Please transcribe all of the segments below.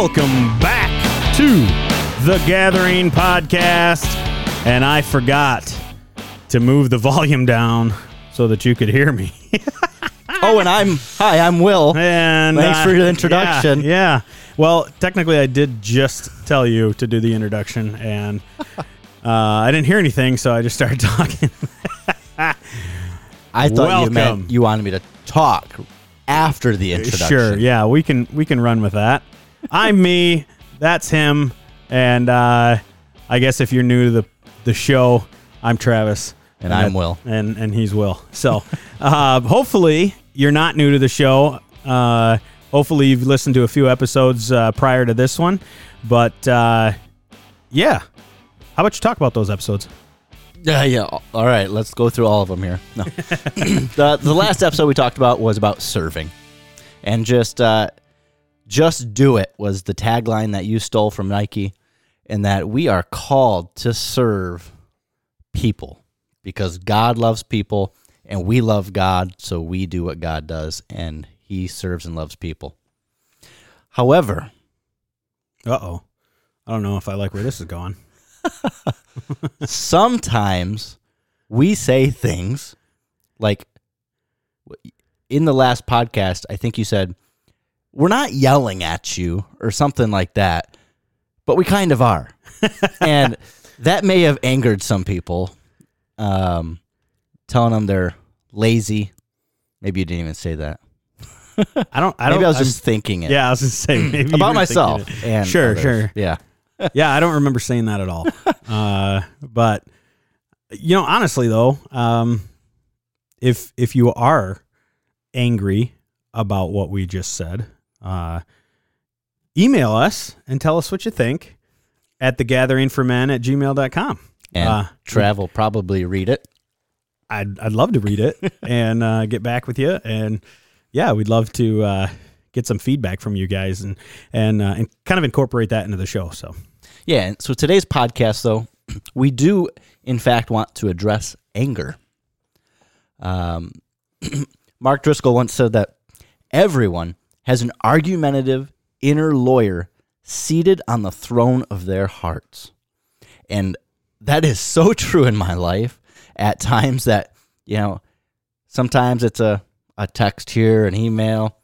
Welcome back to the Gathering Podcast. And I forgot to move the volume down so that you could hear me. Oh, and I'm hi, I'm Will. And Thanks uh, for your introduction. Yeah, yeah. Well, technically, I did just tell you to do the introduction, and uh, I didn't hear anything, so I just started talking. I thought you meant you wanted me to talk after the introduction. Sure, yeah, we can we can run with that. I'm me. That's him. And uh, I guess if you're new to the the show, I'm Travis, And I'm Will. and and he's Will. So uh, hopefully you're not new to the show. Uh, hopefully you've listened to a few episodes uh, prior to this one, but uh, yeah. How about you talk about those episodes? Yeah, yeah. All right, let's go through all of them here. No. the the last episode we talked about was about serving, and just uh, just do it was the tagline that you stole from Nike, and that we are called to serve people because God loves people and we love God, so we do what God does, and He serves and loves people. However, Uh oh. I don't know if I like where this is going. sometimes we say things like in the last podcast, I think you said, we're not yelling at you or something like that, but we kind of are. and that may have angered some people, um, telling them they're lazy. Maybe you didn't even say that. I don't. I don't. Maybe I was I'm- just thinking it Yeah, I was just saying maybe about myself. And Sure, others. sure. Yeah. yeah, I don't remember saying that at all. uh, but you know, honestly though, um, if if you are angry about what we just said, uh, email us and tell us what you think at the gathering for men at gmail.com. And Uh, Trav will probably read it. I'd, I'd love to read it and uh, get back with you. And yeah, we'd love to uh, get some feedback from you guys and, and, uh, and kind of incorporate that into the show. So Yeah. So today's podcast, though, we do in fact want to address anger. Um, Mark Driscoll once said that everyone has an argumentative inner lawyer seated on the throne of their hearts. And that is so true in my life at times that, you know, sometimes it's a, a text here, an email,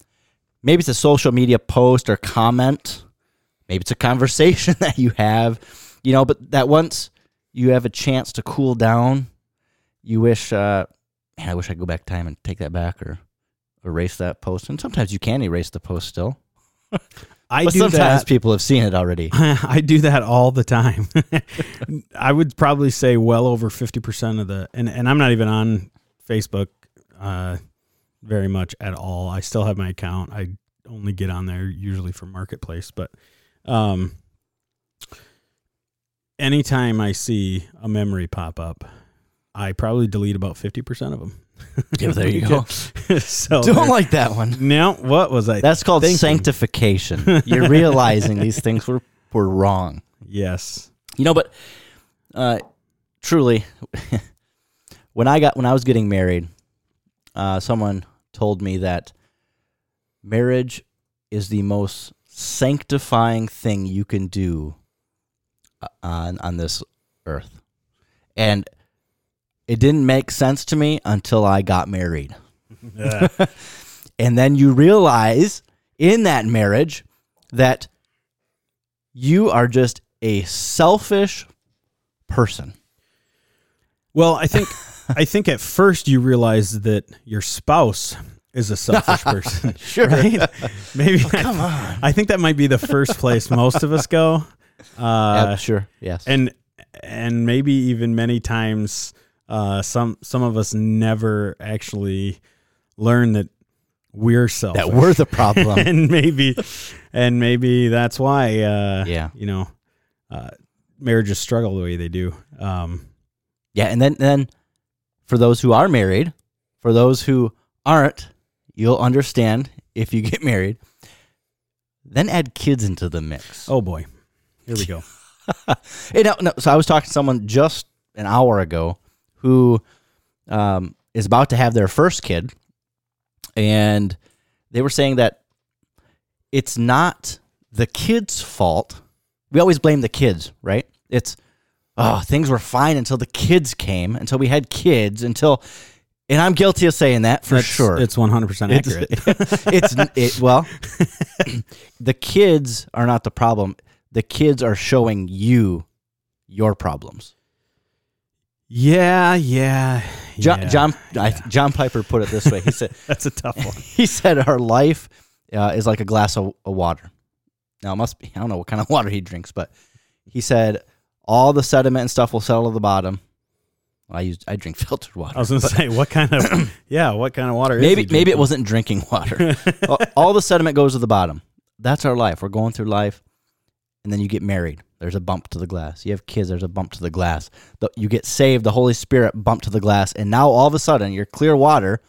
maybe it's a social media post or comment. Maybe it's a conversation that you have. You know but that once you have a chance to cool down you wish uh man i wish i could go back time and take that back or erase that post and sometimes you can erase the post still I but do sometimes that. people have seen it already I do that all the time. I would probably say well over 50% of the, and, and I'm not even on Facebook uh, very much at all. I still have my account. I only get on there usually for Marketplace, but um, anytime I see a memory pop up, I probably delete about 50% of them. yeah, there you go so don't like that one now what was I? that's called thinking? sanctification you're realizing these things were, were wrong yes. You know, but uh, truly, when I got when I was getting married, uh, someone told me that marriage is the most sanctifying thing you can do uh, on on this earth, and it didn't make sense to me until I got married. Yeah. And then you realize in that marriage that you are just a selfish person. Well, I think I think at first you realize that your spouse is a selfish person. Sure. Right? Maybe come on. I think that might be the first place most of us go. Uh, Yep, sure. Yes. and and maybe even many times uh, some some of us never actually learn that we're selfish. that we're the problem. and maybe and maybe that's why uh, yeah. you know uh, marriages struggle the way they do. Um, Yeah, and then then for those who are married, for those who aren't, you'll understand if you get married. Then add kids into the mix. oh boy, here we go. Hey, no, no, so I was talking to someone just an hour ago who um, is about to have their first kid, and they were saying that it's not the kids' fault. We always blame the kids, right? It's oh, things were fine until the kids came, until we had kids, until and I'm guilty of saying that for That's- sure. It's 100% accurate. it's it, well, the kids are not the problem. The kids are showing you your problems. Yeah, yeah. John yeah. John I, John Piper put it this way. He said That's a tough one. he said our life uh, is like a glass of, of water. Now it must be I don't know what kind of water he drinks, but he said all the sediment and stuff will settle to the bottom. I use I drink filtered water. I was going to say, what kind of, yeah, what kind of water maybe maybe it wasn't drinking water. all, all the sediment goes to the bottom. That's our life. We're going through life, and then you get married. There's a bump to the glass. You have kids. There's a bump to the glass. You get saved. The Holy Spirit bump to the glass, and now all of a sudden your clear water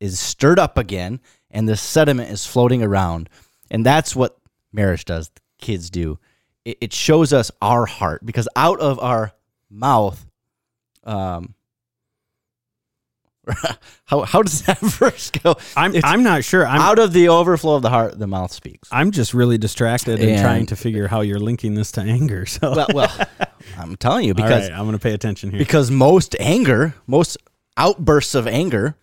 is stirred up again, and the sediment is floating around, and that's what marriage does. Kids do. It, it shows us our heart because out of our mouth, um, how how does that verse go? I'm, It's I'm not sure. I'm, out of the overflow of the heart, the mouth speaks. I'm just really distracted and And- trying to figure how you're linking this to anger. So, well, well, I'm telling you because right, I'm going to pay attention here. because most anger, most outbursts of anger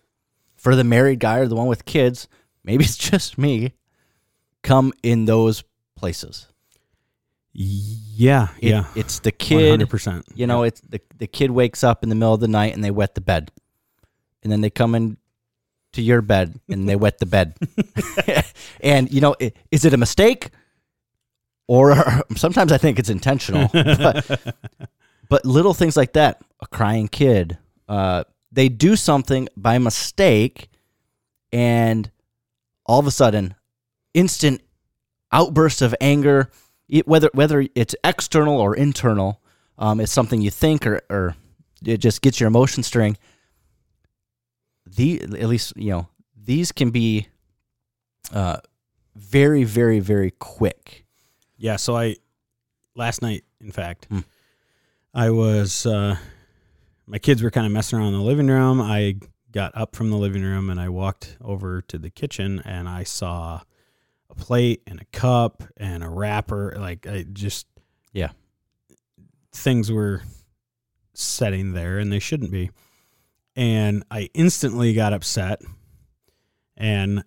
for the married guy or the one with kids, maybe it's just me, come in those places. yeah, It- yeah. it's the kid. 100%. You know, it's the the kid wakes up in the middle of the night and they wet the bed, and then they come in to your bed and they wet the bed, and you know, is it a mistake? Or sometimes I think it's intentional, but, but little things like that, a crying kid, uh, they do something by mistake, and all of a sudden, instant outburst of anger, it, whether whether it's external or internal, um, it's something you think or or it just gets your emotion stirring. The at least you know these can be uh, very very very quick. Yeah, so I last night, in fact, Hmm. I was uh my kids were kind of messing around in the living room. I got up from the living room and I walked over to the kitchen and I saw a plate and a cup and a wrapper like I just Yeah. things were setting there and they shouldn't be. And I instantly got upset and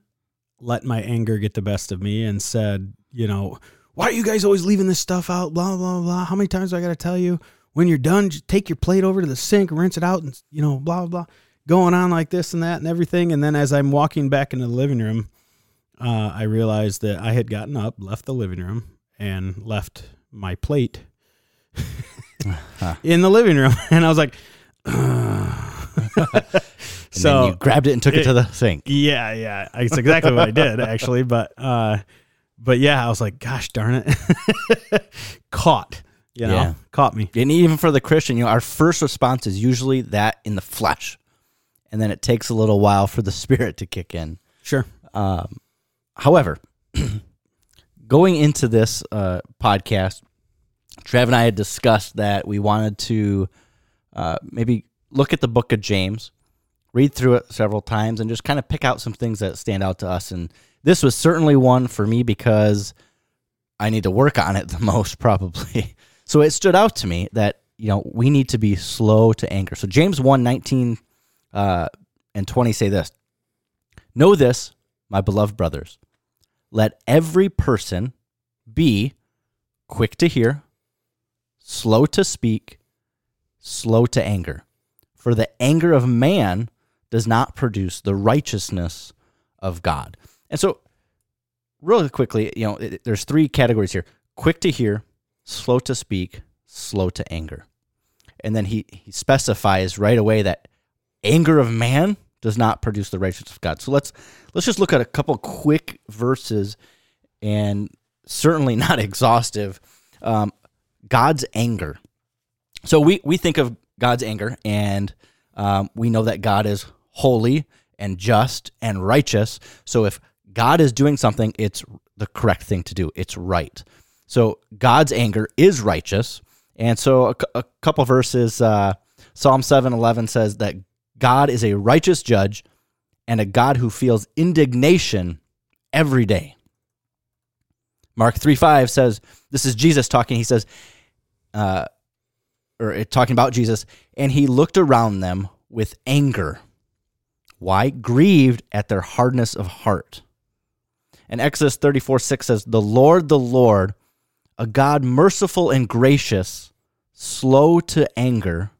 let my anger get the best of me and said, you know, why are you guys always leaving this stuff out? Blah, blah, blah. How many times do I got to tell you? When you're done, just take your plate over to the sink, rinse it out, and, you know, blah, blah, blah. Going on like this and that and everything. And then as I'm walking back into the living room, uh, I realized that I had gotten up, left the living room, and left my plate in the living room. And I was like, so then you grabbed it and took it, to the sink. yeah, yeah, it's exactly what I did actually. But uh, but yeah, I was like, gosh darn it, caught, you know, Yeah. caught me. And even for the Christian, you know, our first response is usually that in the flesh, and then it takes a little while for the spirit to kick in. Sure. Um, however, going into this uh, podcast, Trav and I had discussed that we wanted to uh, maybe look at the book of James, read through it several times, and just kind of pick out some things that stand out to us. And this was certainly one for me because I need to work on it the most, probably. So it stood out to me that you know we need to be slow to anger. So James 1, 19 uh, and 20 say this Know this, my beloved brothers. Let every person be quick to hear, slow to speak, slow to anger. For the anger of man does not produce the righteousness of God. And so, really quickly, you know, it, there's three categories here quick to hear, slow to speak, slow to anger. And then he, he specifies right away that anger of man does not produce the righteousness of God. So let's let's just look at a couple quick verses, and certainly not exhaustive. Um, God's anger. So we we think of God's anger, and um, we know that God is holy and just and righteous. So if God is doing something, it's the correct thing to do. It's right. So God's anger is righteous, and so a, cou- a couple verses. Uh, Psalm seven eleven says that God is a righteous judge and a God who feels indignation every day. Mark 3 5 says, this is Jesus talking. He says, uh, or talking about Jesus, and he looked around them with anger. Why? Grieved at their hardness of heart. And Exodus 34 6 says, The Lord, the Lord, a God merciful and gracious, slow to anger,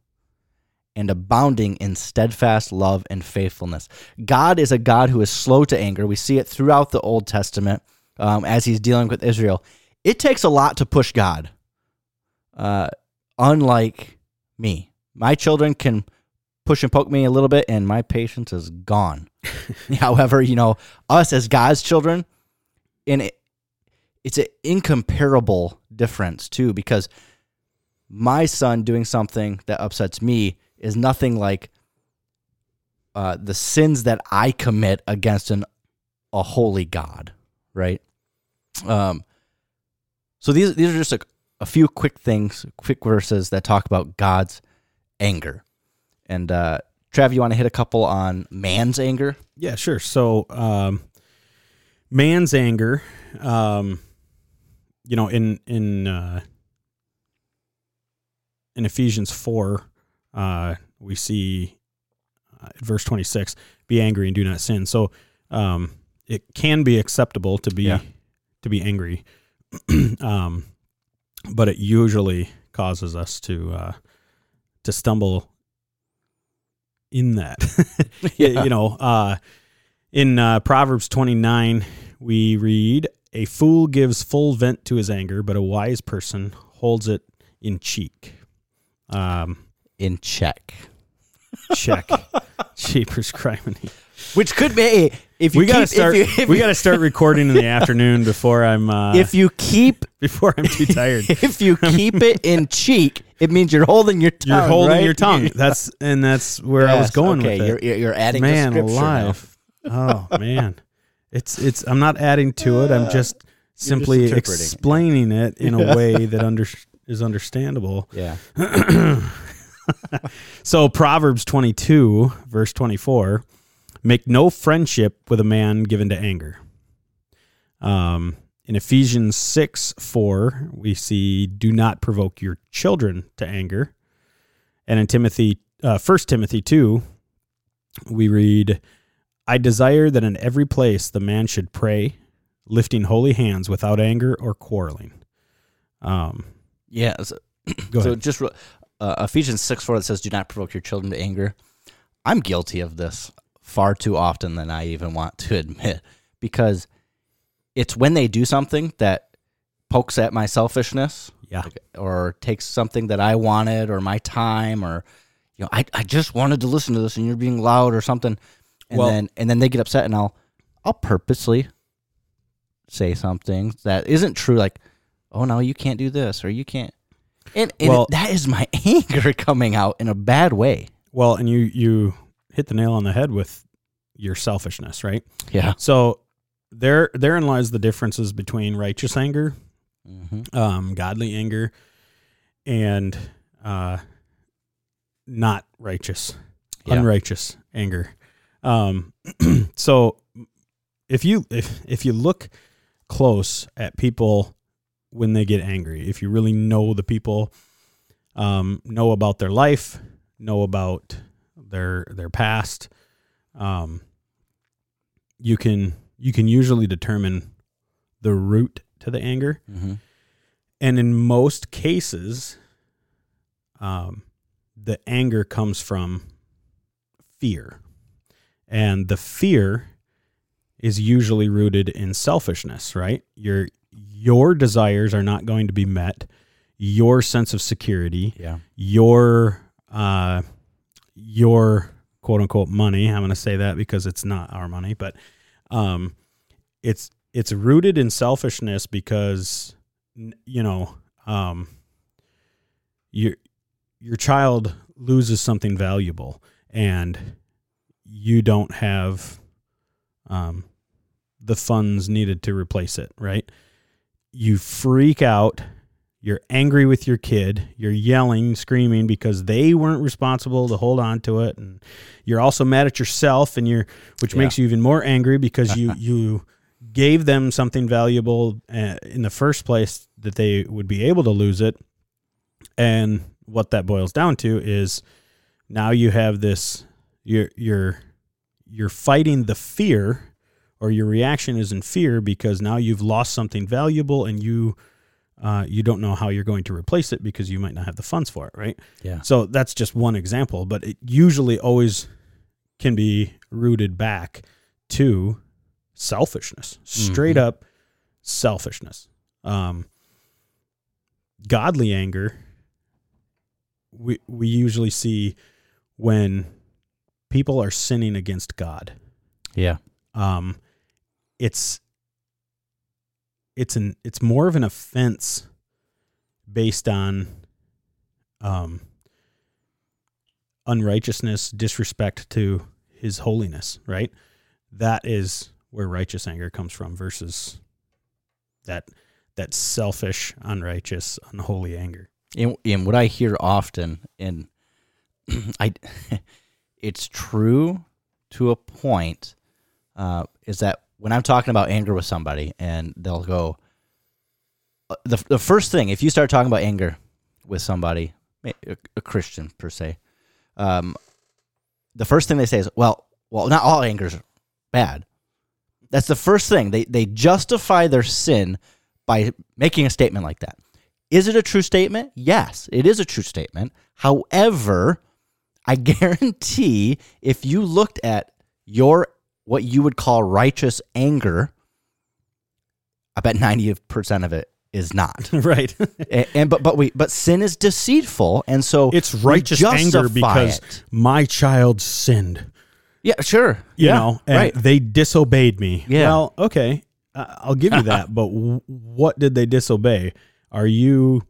and abounding in steadfast love and faithfulness. God is a God who is slow to anger. We see it throughout the Old Testament um, as he's dealing with Israel. It takes a lot to push God. Uh, unlike me, my children can push and poke me a little bit, and my patience is gone. However, you know, us as God's children, and it, it's an incomparable difference too, because my son doing something that upsets me is nothing like uh, the sins that I commit against an a holy God, right? Um, so these these are just a, a few quick things, quick verses that talk about God's anger. And uh, Trav, you want to hit a couple on man's anger? Yeah, sure. So, um, man's anger, um, you know, in in uh, in Ephesians four, uh, we see uh, verse 26 be angry and do not sin so um, it can be acceptable to be Yeah. to be angry um, but it usually causes us to uh, to stumble in that Yeah. you know uh, in uh, proverbs 29 we read a fool gives full vent to his anger but a wise person holds it in cheek um, In check, check Jeepers criminy. Which could be if you We gotta keep- start. If you, if we gotta start recording in the afternoon before I'm. Uh, if you keep before I'm too tired. if you keep it in cheek, it means you're holding your tongue. You're holding right? your tongue. That's and that's where I was going okay, with it. you're you're adding man the scripture now. alive. Oh man, it's it's. I'm not adding to it. I'm just simply interpreting. explaining it in a way that under is understandable. Yeah. So Proverbs 22 verse 24, make no friendship with a man given to anger. Um, in Ephesians 6 4, we see do not provoke your children to anger. And in Timothy, uh, 1 Timothy 2, we read, I desire that in every place the man should pray, lifting holy hands without anger or quarreling. Um, Yeah. So, so just uh, Ephesians 6 4 that says, Do not provoke your children to anger. I'm guilty of this far too often than I even want to admit. Because it's when they do something that pokes at my selfishness Yeah. or takes something that I wanted or my time or you know I, I just wanted to listen to this and you're being loud or something. And Well- then and then they get upset and I'll I'll purposely say something that isn't true like oh no you can't do this or you can't and, and Well- that is my anger coming out in a bad way. Well, and you you hit the nail on the head with your selfishness, right? yeah So there therein lies the differences between righteous anger, hmm um, godly anger, and uh, not righteous, Yeah. unrighteous anger. Um, so if you if if you look close at people when they get angry, if you really know the people, um, know about their life, know about their their past, um, you can you can usually determine the root to the anger. Hmm and in most cases um, the anger comes from fear. And the fear is usually rooted in selfishness right? Your your desires are not going to be met. Your sense of security. Yeah. Your uh your quote unquote money. I'm going to say that because it's not our money but um it's it's rooted in selfishness because you know um your your child loses something valuable and you don't have um the funds needed to replace it right? You freak out you're angry with your kid you're yelling screaming because they weren't responsible to hold on to it and you're also mad at yourself and you're which Yeah. makes you even more angry because you you gave them something valuable uh, in the first place that they would be able to lose it. And what that boils down to is now you have this you're you're you're fighting the fear or your reaction is in fear because now you've lost something valuable and you uh, you don't know how you're going to replace it because you might not have the funds for it, right? Yeah. So that's just one example, but it usually always can be rooted back to selfishness, straight Mhm. up selfishness. Um, godly anger, we we usually see when people are sinning against God. Yeah. Um, it's it's an it's more of an offense based on um unrighteousness, disrespect to his holiness, right? That is where righteous anger comes from versus that that selfish, unrighteous, unholy anger. And, and what I hear often, and I, it's true to a point, uh, is that when I'm talking about anger with somebody, and they'll go, uh, the the first thing if you start talking about anger with somebody, a, a Christian per se, um, the first thing they say is, well, well, not all anger is bad. That's the first thing they they justify their sin by making a statement like that. Is it a true statement? Yes, it is a true statement. However, I guarantee if you looked at your what you would call righteous anger, I bet 90% of it is not. right. and, and but but we but sin is deceitful and so it's righteous anger because it. my child sinned. Yeah, sure. you yeah, know, and right. they disobeyed me. Yeah. Well, okay, I'll give you that, but w- what did they disobey? Are you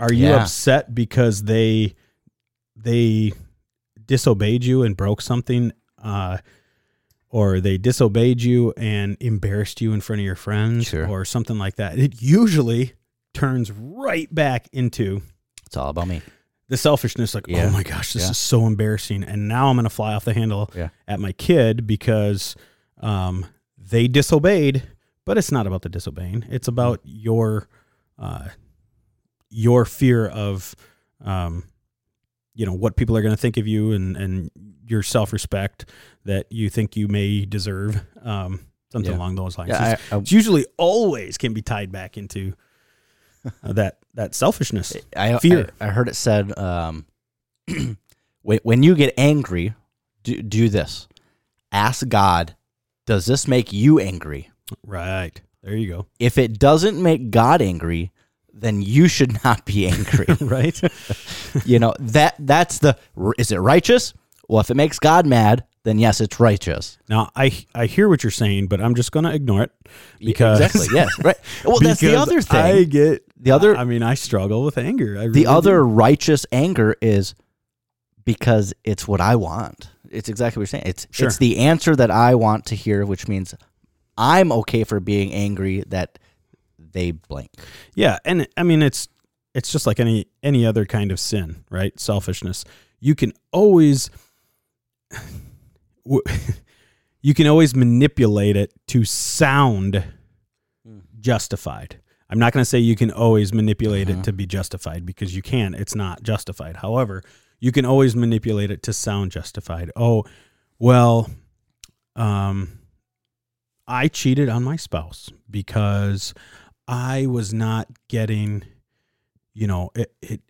are you Yeah. upset because they they disobeyed you and broke something uh or they disobeyed you and embarrassed you in front of your friends Sure. or something like that. It usually turns right back into It's all about me. the selfishness like Yeah. oh my gosh this Yeah. is so embarrassing and now i'm going to fly off the handle Yeah. at my kid because um, they disobeyed but it's not about the disobeying it's about your uh, your fear of um, you know what people are going to think of you and and your self-respect that you think you may deserve um, something Yeah. along those lines Yeah, it's, I, I, it's usually always can be tied back into uh, that that selfishness I, fear. I, I heard it said, um, when, when you get angry, do, do this. Ask God, does this make you angry? right there you go If it doesn't make God angry, then you should not be angry. right you know that that's the. Is it righteous? Well, if it makes God mad, then yes, it's righteous. Now I I hear what you're saying, but I'm just going to ignore it because exactly yes, right. Well, that's the other thing. I get The other- I mean, I struggle with anger. I the other do. righteous anger is because it's what I want. It's exactly what you're saying. It's Sure. it's the answer that I want to hear, which means I'm okay for being angry that they blank. yeah, and I mean it's it's just like any any other kind of sin, right? Selfishness. You can always you can always manipulate it to sound justified. I'm not going to say you can always manipulate Mhm. it to be justified because you can. It's not justified. However, you can always manipulate it to sound justified. Oh, well, um, I cheated on my spouse because I was not getting, you know, it, it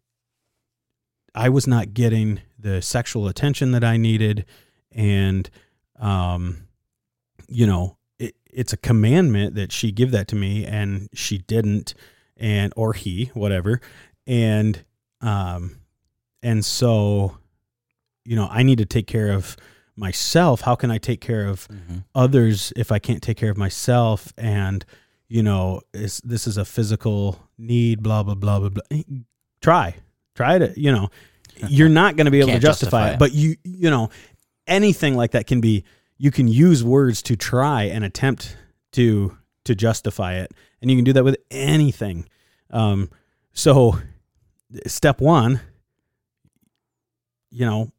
I was not getting the sexual attention that I needed, and um, you know, it, it's a commandment that she give that to me, and she didn't, and or he, whatever, and um, and so, you know, I need to take care of myself. How can I take care of others if I can't take care of myself? And you know, is this is a physical need? Blah blah blah blah blah. Try, try to, you know, you're not going to be able to justify, justify it, it. but you, you know, anything like that can be. You can use words to try and attempt to to justify it, and you can do that with anything. Um, so, step one, you know,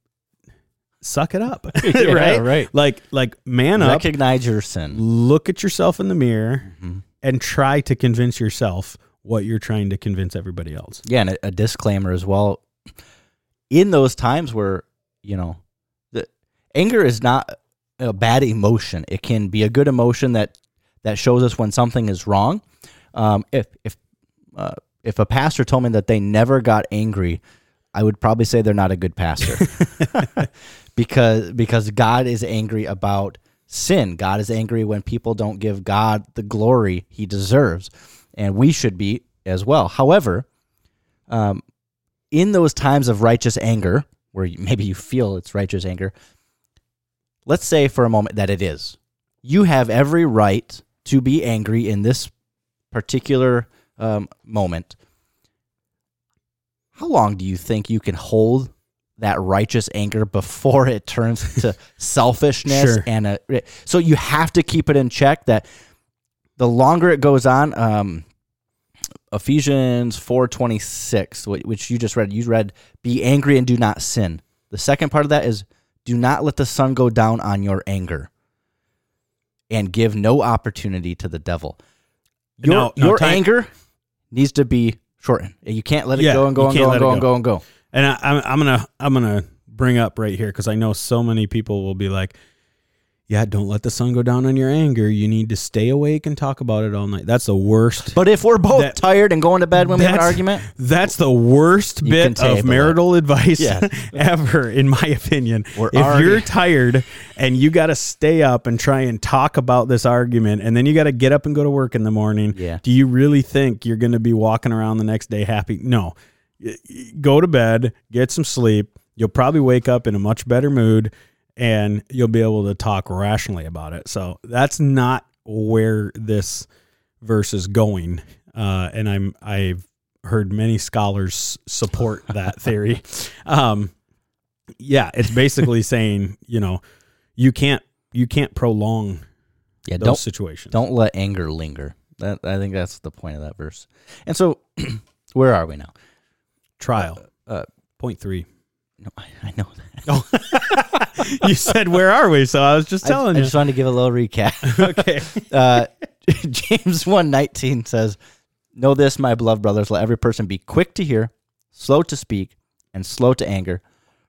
suck it up. Yeah, right? right. Like like man up, Recognize your sin. look at yourself in the mirror Mm-hmm. And try to convince yourself what you're trying to convince everybody else. Yeah, and a, a disclaimer as well. In those times where you know, the anger is not a bad emotion. It can be a good emotion that that shows us when something is wrong. Um, if if uh, if a pastor told me that they never got angry, I would probably say they're not a good pastor because because God is angry about sin. God is angry when people don't give God the glory He deserves, and we should be as well. However, um, in those times of righteous anger, where maybe you feel it's righteous anger, let's say for a moment that it is. You have every right to be angry in this particular um, moment. How long do you think you can hold that righteous anger before it turns to selfishness Sure. and a, so you have to keep it in check that the longer it goes on um, Ephesians 4:26 which you just read you read be angry and do not sin. The second part of that is do not let the sun go down on your anger and give no opportunity to the devil. Your, No, no, your time- anger needs to be shortened. You can't let it Yeah, go and go and go and go and go. go and go. And I, I'm, I'm gonna I'm gonna bring up right here because I know so many people will be like, "Yeah, don't let the sun go down on your anger. You need to stay awake and talk about it all night." That's the worst. But if we're both That- tired and going to bed when we have an argument, That's the worst bit of marital advice Yeah. ever, in my opinion. We're if already- you're tired and you got to stay up and try and talk about this argument, and then you got to get up and go to work in the morning, Yeah. do you really think you're going to be walking around the next day happy? No. Go to bed, get some sleep. You'll probably wake up in a much better mood and you'll be able to talk rationally about it. So that's not where this verse is going. Uh, and I'm I've heard many scholars support that theory. Um, yeah, it's basically saying you know you can't you can't prolong yeah, those don't situations. Don't let anger linger. That I think that's the point of that verse. And so, where are we now? Trial. Uh, Point three. no, I, I know that. you said where are we? So I was just telling I you. just wanted to give a little recap. okay. uh, James one nineteen says, "Know this, my beloved brothers: let every person be quick to hear, slow to speak, and slow to anger.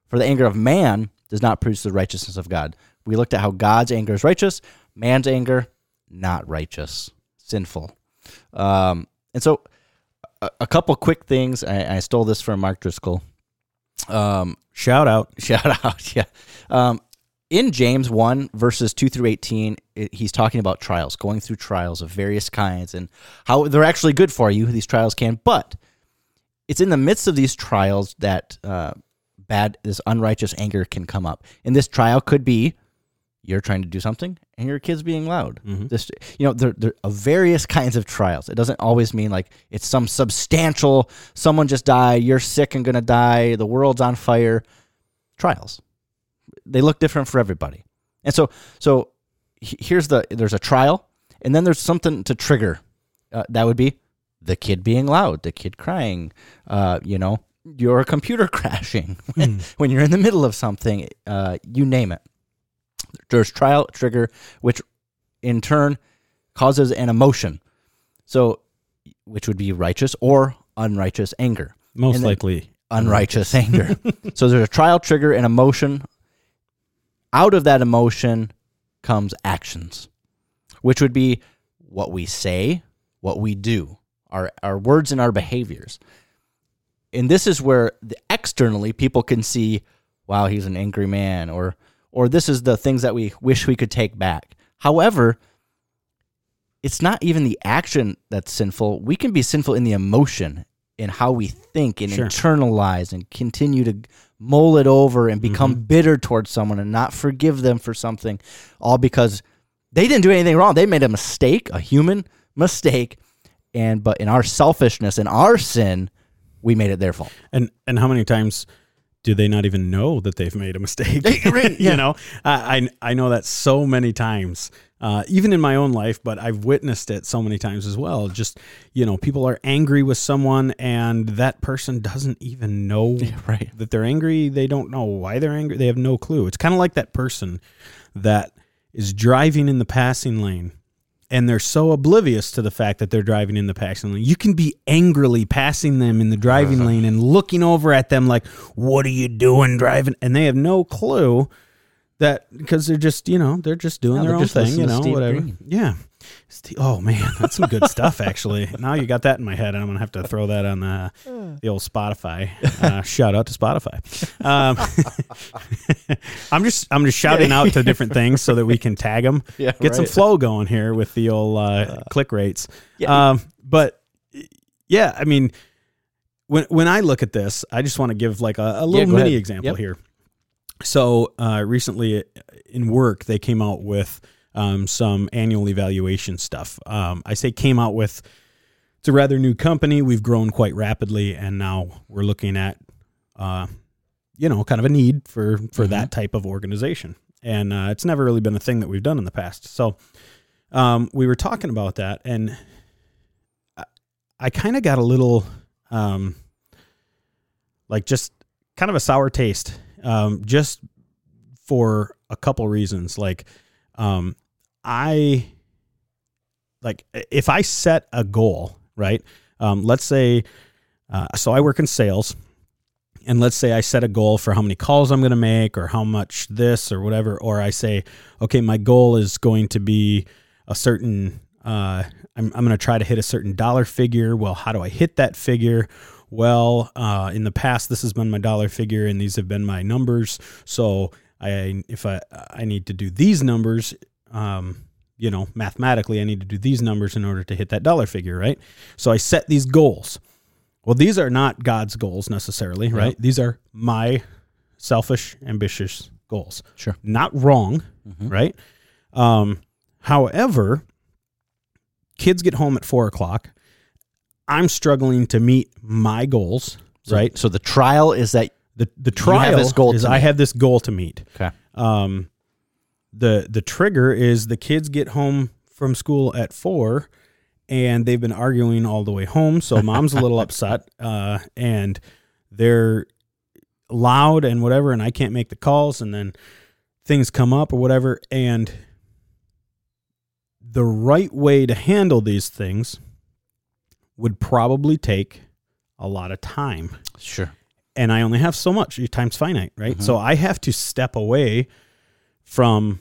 For the anger of man does not produce the righteousness of God." We looked at how God's anger is righteous, man's anger not righteous, sinful. Um, and so, a, a couple quick things. I, I stole this from Mark Driscoll. Um, Shout out. Shout out, yeah. Um, in James 1, verses 2 through 18, it, he's talking about trials, going through trials of various kinds and how they're actually good for you, these trials can. But it's in the midst of these trials that uh, bad, this unrighteous anger can come up. And this trial could be you're trying to do something and your kid's being loud. This, you know, there, there are various kinds of trials. It doesn't always mean like it's some substantial, someone just died, you're sick and going to die, the world's on fire. Trials. They look different for everybody. And so, so here's the there's a trial, and then there's something to trigger. Uh, that would be the kid being loud, the kid crying, uh, you know, your computer crashing when, when you're in the middle of something, uh, you name it. There's trial trigger, which in turn causes an emotion. So, which would be righteous or unrighteous anger. Most likely. Unrighteous anger. so there's a trial trigger and emotion. Out of that emotion comes actions, which would be what we say, what we do, our, our words and our behaviors. And this is where the, externally people can see, wow, he's an angry man, or or this is the things that we wish we could take back. However, it's not even the action that's sinful. We can be sinful in the emotion, in how we think and Sure. internalize and continue to mull it over and become mm-hmm. bitter towards someone and not forgive them for something, all because they didn't do anything wrong. They made a mistake, a human mistake, and but in our selfishness and our sin, we made it their fault. And and how many times do they not even know that they've made a mistake? Right, yeah. you know, I, I know that so many times, uh, even in my own life, but I've witnessed it so many times as well. Just you know, people are angry with someone, and that person doesn't even know right. that they're angry. They don't know why they're angry. They have no clue. It's kind of like that person that is driving in the passing lane and they're so oblivious to the fact that they're driving in the passing lane. You can be angrily passing them in the driving lane and looking over at them like, "What are you doing driving?" And they have no clue that because they're just, you know, they're just doing their own thing, you know, whatever. Green. Yeah. Ste- Oh man, that's some good stuff actually. Now you got that in my head, and I'm gonna have to throw that on the the old Spotify. Uh, shout out to Spotify. Um, I'm just I'm just shouting out to different things so that we can tag them. Yeah, Get some flow going here with the old uh, click rates. yeah. Um, but yeah, I mean, when when I look at this, I just want to give like a, a little go mini ahead. example Yep. here. So uh, recently in work, they came out with um, some annual evaluation stuff. Um, I say came out with. It's a rather new company. We've grown quite rapidly, and now we're looking at, uh, you know, kind of a need for for that type of organization. And uh, it's never really been a thing that we've done in the past. So um, we were talking about that, and I, I kind of got a little, um, like just kind of a sour taste, um, just for a couple reasons. Like, um, I like if I set a goal, right? Um, let's say, uh, so I work in sales, and let's say I set a goal for how many calls I'm going to make, or how much this, or whatever, or I say, okay, my goal is going to be a certain. Uh, I'm, I'm going to try to hit a certain dollar figure. Well, how do I hit that figure? Well, uh, in the past, this has been my dollar figure, and these have been my numbers. So, I if I I need to do these numbers, um, you know, mathematically, I need to do these numbers in order to hit that dollar figure, right? So I set these goals. Well, these are not God's goals necessarily, right? These are my selfish, ambitious goals. Sure. Not wrong, right? Um, however, kids get home at four o'clock. I'm struggling to meet my goals, So- right? So the trial is that The the trial is I have this goal to meet. okay. Um, the the trigger is the kids get home from school at four, and they've been arguing all the way home. So mom's a little upset, uh, and they're loud and whatever, and I can't make the calls, and then things come up or whatever, and the right way to handle these things would probably take a lot of time Sure. and I only have so much. Your time's finite, right? Mm-hmm. So I have to step away from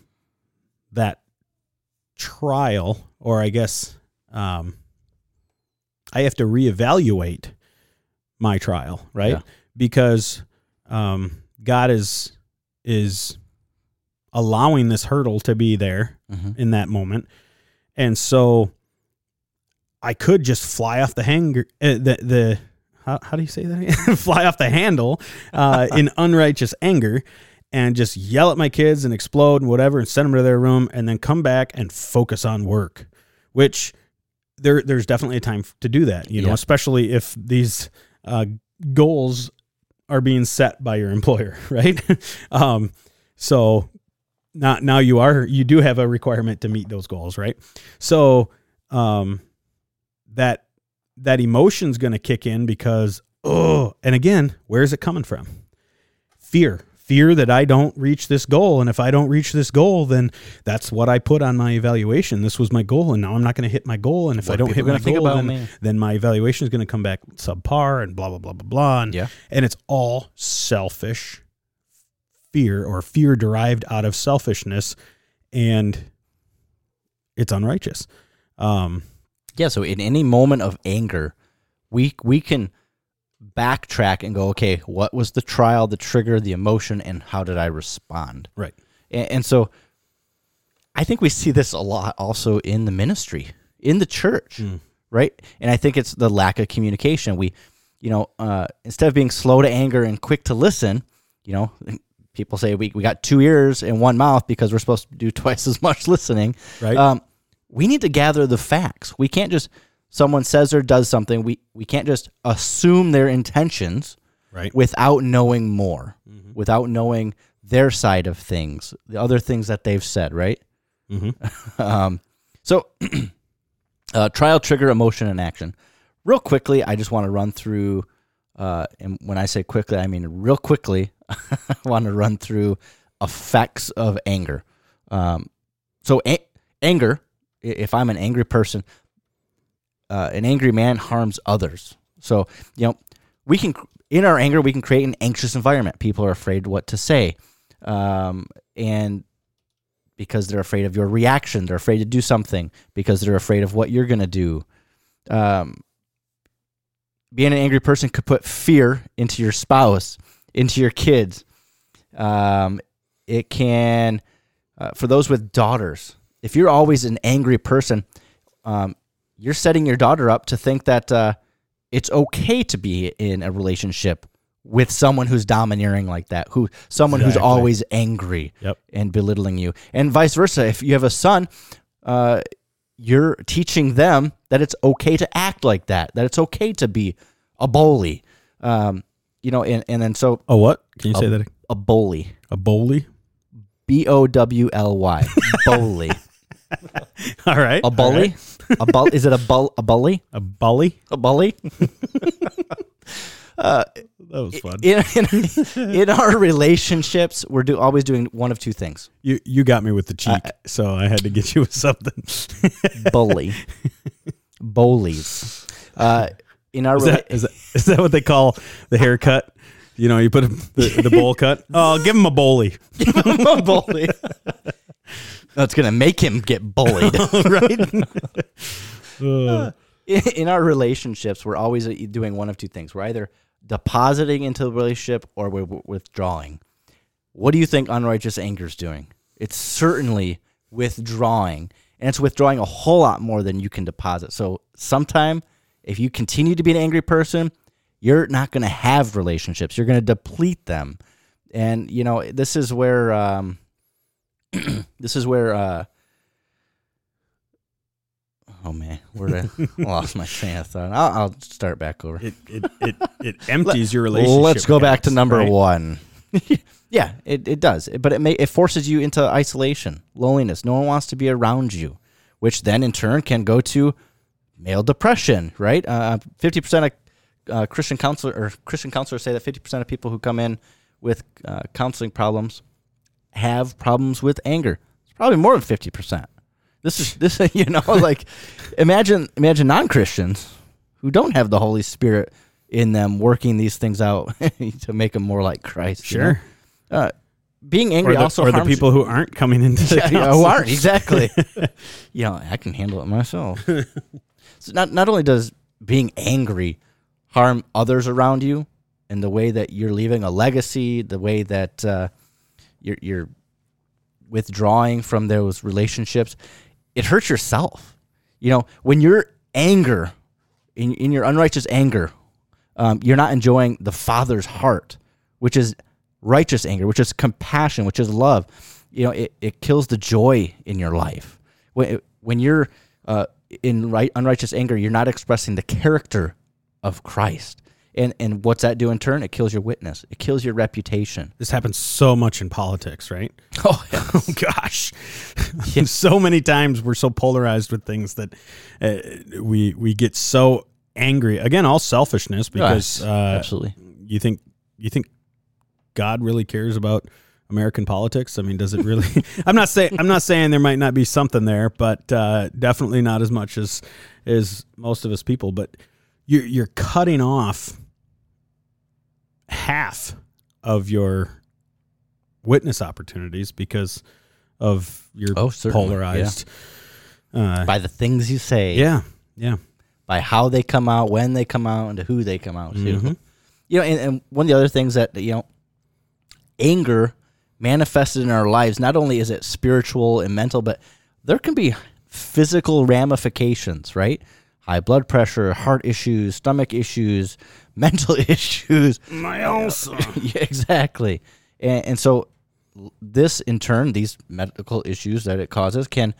that trial, or I guess um, I have to reevaluate my trial, right? Yeah. Because um, God is is allowing this hurdle to be there Mhm. in that moment, and so I could just fly off the hanger. Uh, the the how, how do you say that? Fly off the handle uh, in unrighteous anger, and just yell at my kids and explode and whatever, and send them to their room, and then come back and focus on work, which there there's definitely a time to do that. You know, Yeah. especially if these uh, goals are being set by your employer, right? um, so now now you are you do have a requirement to meet those goals, right? So um, that that emotion's going to kick in because oh, and again, where's it coming from? Fear. Fear that I don't reach this goal. And if I don't reach this goal, then that's what I put on my evaluation. This was my goal, and now I'm not going to hit my goal. And if I don't hit my goal, then, then my evaluation is going to come back subpar and blah, blah, blah, blah, blah. And, Yeah. and it's all selfish fear or fear derived out of selfishness. And it's unrighteous. Um, Yeah, so in any moment of anger, we we can backtrack and go, okay, what was the trial, the trigger, the emotion, and how did I respond? right. And, and so I think we see this a lot also in the ministry, in the church, right? And I think it's the lack of communication. We, you know, uh, instead of being slow to anger and quick to listen, you know, people say we, we got two ears and one mouth because we're supposed to do twice as much listening. Right. Um, we need to gather the facts. We can't just someone says or does something. We we can't just assume their intentions. Right. without knowing more, without knowing their side of things, the other things that they've said, right? Mm-hmm. Um, so, uh, trial, trigger, emotion, and action. Real quickly, I just want to run through. Uh, and when I say quickly, I mean real quickly. I want to run through effects of anger. Um, so, a- anger. If I'm an angry person, uh, an angry man harms others. So, you know, we can in our anger we can create an anxious environment. People are afraid what to say, um, and because they're afraid of your reaction. They're afraid to do something because they're afraid of what you're going to do. Um, being an angry person could put fear into your spouse, into your kids. Um, it can, uh, for those with daughters, if you're always an angry person, um, you're setting your daughter up to think that uh, it's okay to be in a relationship with someone who's domineering like that, who someone who's always angry Yep. and belittling you, and vice versa. If you have a son, uh, you're teaching them that it's okay to act like that, that it's okay to be a bully. Um, you know, and, and then so Oh, what? Can you say that? a bully, A bully? B O W L Y, bully, All right. a bully, a bull. Is it a bull? A bully? A bully? A bully? That was fun. In, in, in our relationships, we're do, always doing one of two things: You you got me with the cheek, so I had to get you with something. bully, bullies. Uh, in our Is rela- that, is that is that what they call the haircut? You know, you put the, the bowl cut. Oh, give him a bully, a bully. That's gonna make him get bullied. right? Uh, in in our relationships, we're always uh, doing one of two things. We're either depositing into the relationship or we're withdrawing. What do you think unrighteous anger is doing? It's certainly withdrawing, and it's withdrawing a whole lot more than you can deposit. So, sometime if you continue to be an angry person, you're not going to have relationships. You're going to deplete them, and you know this is where um, this is where. Uh, Oh man, where I lost my train of thought? I'll, I'll start back over. it, it it it empties your relationship. Let's go back to number right? one. yeah, it, it does, but it may it forces you into isolation, loneliness. No one wants to be around you, which then in turn can go to male depression. Right? Uh, Fifty percent of uh, Christian counselor or Christian counselors say that fifty percent of people who come in with uh, counseling problems have problems with anger. It's probably more than fifty percent. This is this you know like imagine imagine non Christians who don't have the Holy Spirit in them working these things out to make them more like Christ. you know? Sure. Uh, being Or angry the, also or the people who aren't coming into the yeah, yeah, who aren't exactly. you know, I can handle it myself. so not not only does being angry harm others around you and the way that you're leaving a legacy, the way that uh, you're you're withdrawing from those relationships, it hurts yourself. You know, when you're anger, in in your unrighteous anger, um, you're not enjoying the Father's heart, which is righteous anger, which is compassion, which is love. You know, it, it kills the joy in your life. When when you're uh, in right unrighteous anger, you're not expressing the character of Christ. And and what's that do in turn? It kills your witness. It kills your reputation. This happens so much in politics, right? Oh yeah. Oh gosh, so many times we're so polarized with things that uh, we we get so angry. Again, all selfishness because uh, Absolutely. you think you think God really cares about American politics? I mean, does it really? I'm not saying I'm not saying there might not be something there, but uh, definitely not as much as as most of us people. But you're you're cutting off half of your witness opportunities because of your Oh, polarized. Uh, By the things you say. yeah, yeah. by how they come out, when they come out, and to who they come out to. Mhm. You know, and, and one of the other things that you know, anger manifested in our lives. Not only is it spiritual and mental, but there can be physical ramifications. Right, high blood pressure, heart issues, stomach issues, mental issues. My also. yeah, exactly. And, and so this in turn, these medical issues that it causes can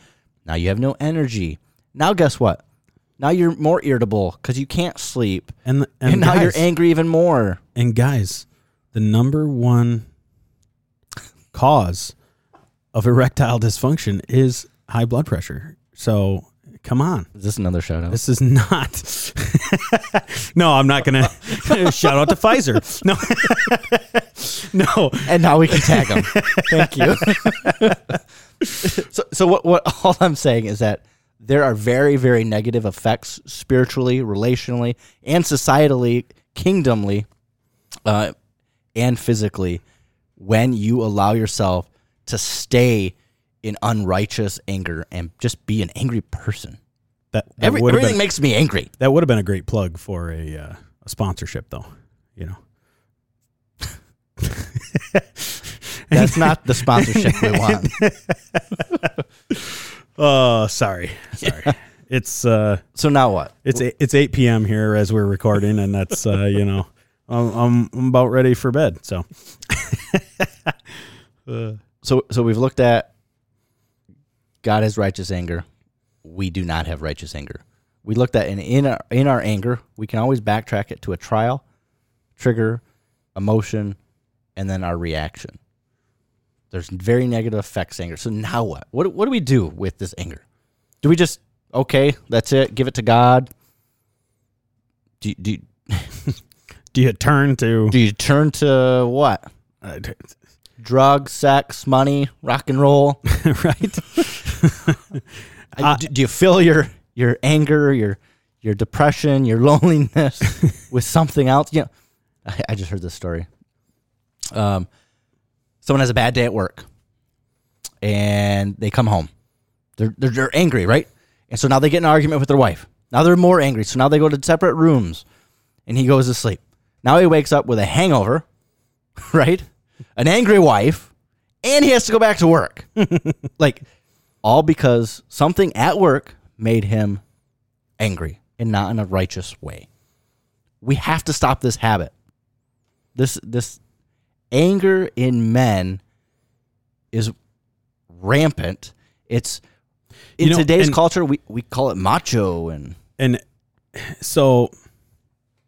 now you have no energy. Now guess what? Now you're more irritable because you can't sleep, And, and, and now you're angry even more. and guys, the number one cause of erectile dysfunction is high blood pressure. So come on. Is this another shout out? This is not. no, I'm not going to shout out to Pfizer. No, no. and now we can tag them. Thank you. so, so what? What? All I'm saying is that there are very, very negative effects spiritually, relationally, and societally, kingdomly, uh, and physically when you allow yourself to stay in unrighteous anger and just be an angry person. That, that Every, everything been, makes me angry. that would have been a great plug for a, uh, a sponsorship, though. You know. That's not the sponsorship we want. Oh, sorry, sorry. it's uh, So now what? it's eight- it's eight p.m. here as we're recording, and that's uh, you know, I'm, I'm I'm about ready for bed. So So so we've looked at God has righteous anger. We do not have righteous anger. We looked at in in our, in our anger, we can always backtrack it to a trial, trigger, emotion, and then our reaction. There's very negative effects anger. So now what? What what do we do with this anger? Do we just okay, that's it, give it to God? Do do do you turn to do you turn to what? uh, Drugs, sex, money, rock and roll? right? Uh, do, do you fill your your anger, your your depression, your loneliness with something else? You know, I, I just heard this story. Um, someone has a bad day at work, and they come home. They're, they're they're angry, right? And so now they get in an argument with their wife. Now they're more angry. So now they go to separate rooms, and he goes to sleep. Now he wakes up with a hangover, right? An angry wife, and he has to go back to work. like all because something at work made him angry and not in a righteous way. We have to stop this habit. This this anger in men is rampant. It's in You know, today's and- culture we, we call it macho and and so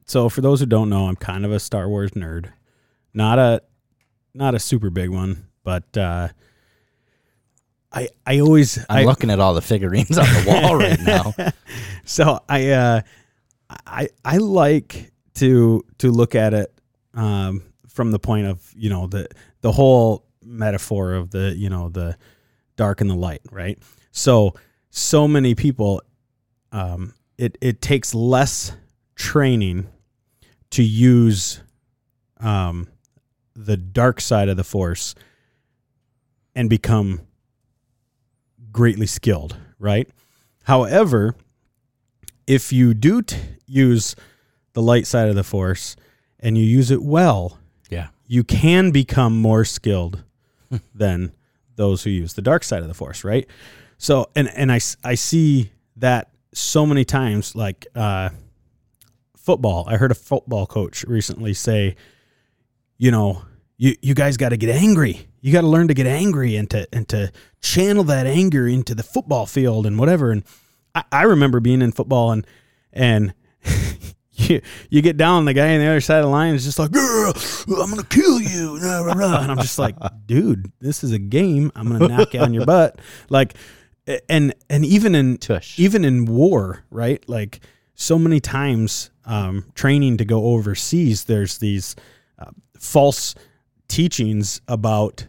so for those who don't know i'm kind of a star wars nerd not a not a super big one but uh i i always I'm I, looking at all the figurines on the wall right now. so i uh i i like to to look at it um from the point of you know the the whole metaphor of the you know the dark and the light right so so many people um it it takes less training to use um the dark side of the force and become greatly skilled right however if you do t- use the light side of the force and you use it well Yeah. you can become more skilled than those who use the dark side of the force, right? So, and and I I see that so many times, like uh, football. I heard a football coach recently say, you know, you you guys got to get angry. You got to learn to get angry and to and to channel that anger into the football field and whatever. And I, I remember being in football and and you you get down, the guy on the other side of the line is just like, I'm gonna kill you, rah, rah, rah." and I'm just like, dude, this is a game. I'm gonna knock you on your butt, like, and and even in Tush. even in war, right? Like so many times, um, training to go overseas, there's these false teachings about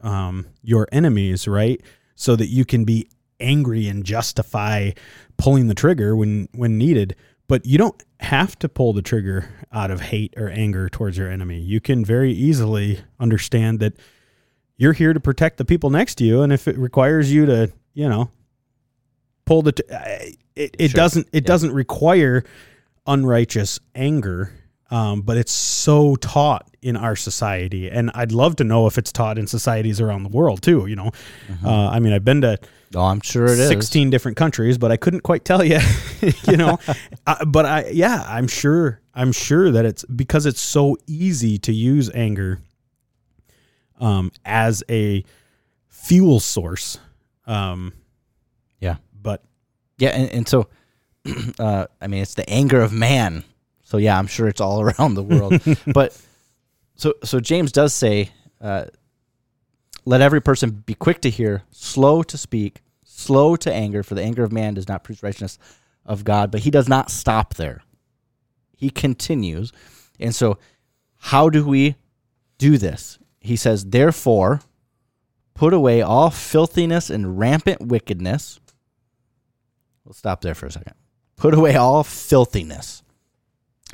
um, your enemies, right? So that you can be angry and justify pulling the trigger when when needed. But you don't have to pull the trigger out of hate or anger towards your enemy. You can very easily understand that you're here to protect the people next to you, and if it requires you to, you know, pull the, t- I- it, it Sure. doesn't it doesn't require unrighteous anger, um, but it's so taught in our society, and I'd love to know if it's taught in societies around the world too. You know, uh, I mean, I've been to Oh, I'm sure it is. 16 different countries, but I couldn't quite tell you, you know. uh, but I, yeah, I'm sure, I'm sure that it's because it's so easy to use anger um, as a fuel source. Um, Yeah. but Yeah, and, and so, uh, I mean, it's the anger of man. So yeah, I'm sure it's all around the world. but so so James does say, uh, "Let every person be quick to hear, slow to speak, slow to anger, for the anger of man does not produce righteousness of God." But he does not stop there. He continues, and so how do we do this? He says, "Therefore, put away all filthiness and rampant wickedness." We'll stop there for a second. Put away all filthiness.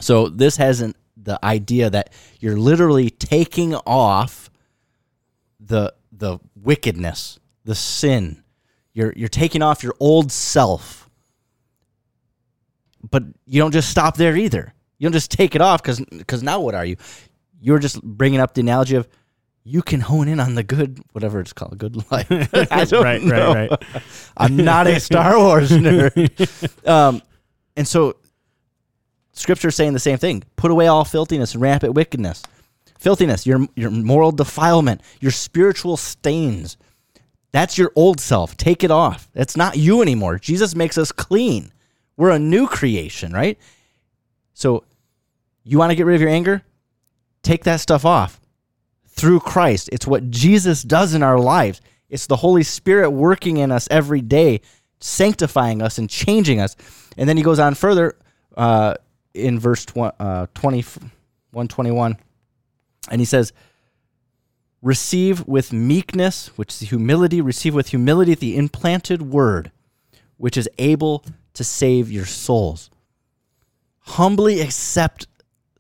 So this has an, the idea that you're literally taking off the the wickedness, the sin. You're you're taking off your old self. But you don't just stop there either. You don't just take it off because because now what are you? You're just bringing up the analogy of you can hone in on the good, whatever it's called, good life. Right, know. right, right. I'm not a Star Wars nerd. Um, and so scripture saying the same thing. Put away all filthiness and rampant wickedness. Filthiness, your your moral defilement, your spiritual stains. That's your old self. Take it off. That's not you anymore. Jesus makes us clean. We're a new creation, right? So you want to get rid of your anger? Take that stuff off. Through Christ. It's what Jesus does in our lives. It's the Holy Spirit working in us every day, sanctifying us and changing us. And then he goes on further uh, in verse tw- uh, 20, 121, and he says, Receive with meekness, which is humility, receive with humility the implanted word, which is able to save your souls. Humbly accept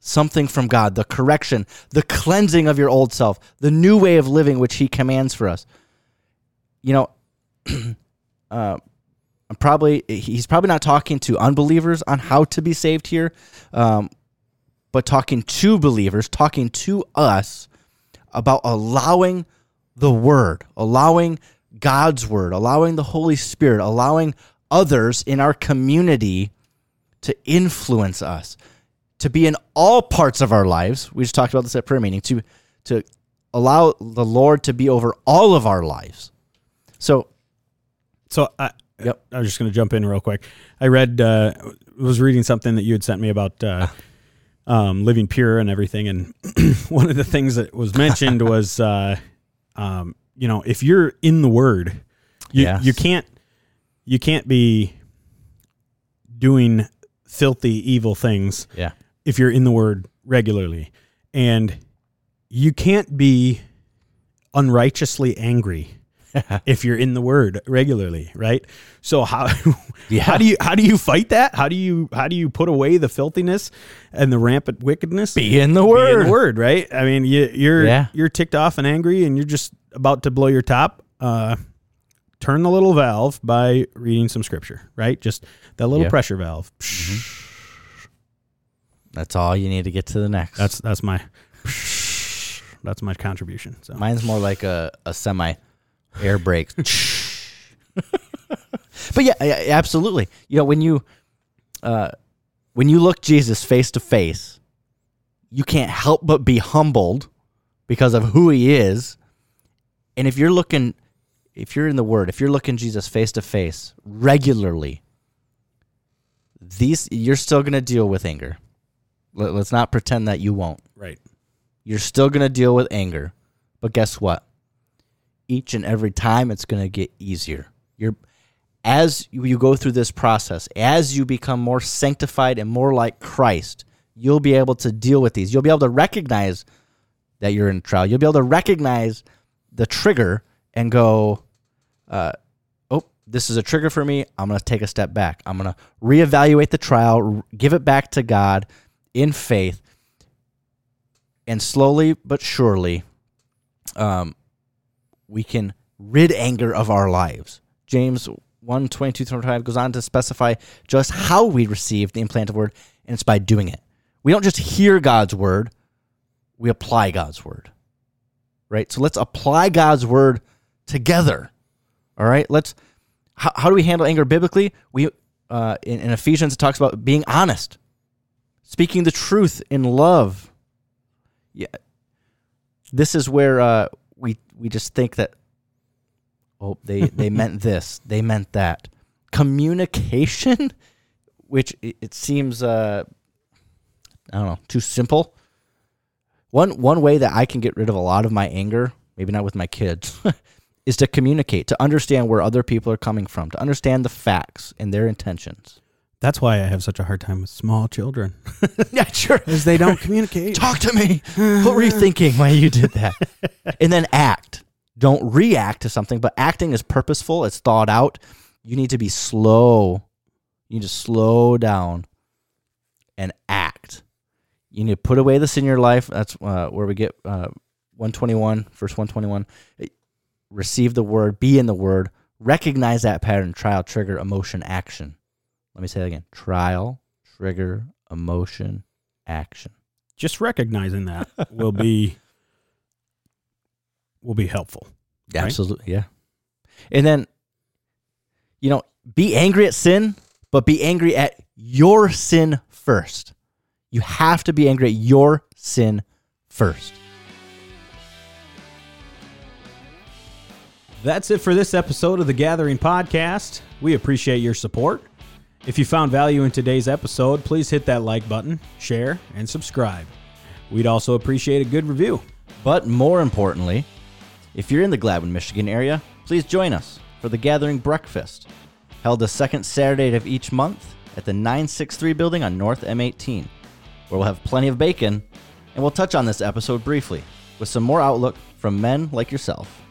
something from God, the correction, the cleansing of your old self, the new way of living which he commands for us. You know, uh, Probably he's probably not talking to unbelievers on how to be saved here, um, but talking to believers, talking to us about allowing the Word, allowing God's Word, allowing the Holy Spirit, allowing others in our community to influence us, to be in all parts of our lives. We just talked about this at prayer meeting. To to allow the Lord to be over all of our lives. So, So I, Yep. I was just going to jump in real quick. I read, uh, was reading something that you had sent me about uh, um, living pure and everything, and one of the things that was mentioned was, uh, um, you know, if you're in the Word, you Yes. you can't you can't be doing filthy, evil things yeah, if you're in the Word regularly, and you can't be unrighteously angry if you're in the word regularly, right? So how Yeah. how do you how do you fight that? How do you how do you put away the filthiness and the rampant wickedness? be in the Be Word. in the word, right? I mean, you, you're Yeah. you're ticked off and angry, and you're just about to blow your top. Uh, turn the little valve by reading some scripture, right? Just that little Yeah. pressure valve. That's all you need to get to the next. That's that's my that's my contribution. So Mine's more like a, a semi air brakes. but yeah, absolutely. You know, when you uh, when you look Jesus face to face, you can't help but be humbled because of who he is. And if you're looking if you're in the word, if you're looking Jesus face to face regularly, these you're still going to deal with anger. Let's not pretend that you won't. right. You're still going to deal with anger. But guess what? Each and every time it's going to get easier. You're as you go through this process, as you become more sanctified and more like Christ, you'll be able to deal with these. You'll be able to recognize that you're in trial. You'll be able to recognize the trigger and go, uh, oh, this is a trigger for me. I'm going to take a step back. I'm going to reevaluate the trial, give it back to God in faith, and slowly but surely, um, we can rid anger of our lives. James 1 22 25 goes on to specify just how we receive the implanted word, and it's by doing it. We don't just hear God's word, we apply God's word. Right? So let's apply God's word together. All right? Let's how, how do we handle anger biblically? We uh, in, in Ephesians it talks about being honest, speaking the truth in love. Yeah, this is where uh, we just think that oh they they meant this, they meant that. Communication, which it, it seems uh, I don't know, too simple. One one way that I can get rid of a lot of my anger, maybe not with my kids, is to communicate, to understand where other people are coming from, to understand the facts and their intentions. That's why I have such a hard time with small children, yeah, sure. is they don't communicate. Talk to me. what were you thinking when you did that? and then act. Don't react to something, but acting is purposeful, it's thought out. You need to be slow. You need to slow down and act. You need to put away this in your life. That's uh, where we get uh, 121, verse 121. Receive the word, be in the word, recognize that pattern, trial, trigger, emotion, action. Let me say that again trial, trigger, emotion, action. Just recognizing that will be will be helpful. Right? Absolutely, yeah. And then, you know, be angry at sin, but be angry at your sin first. You have to be angry at your sin first. That's it for this episode of the Gathering Podcast. We appreciate your support. If you found value in today's episode, please hit that like button, share, and subscribe. We'd also appreciate a good review. But more importantly, if you're in the Gladwin, Michigan area, please join us for the Gathering Breakfast, held the second Saturday of each month at the 963 building on North M18, where we'll have plenty of bacon and we'll touch on this episode briefly with some more outlook from men like yourself.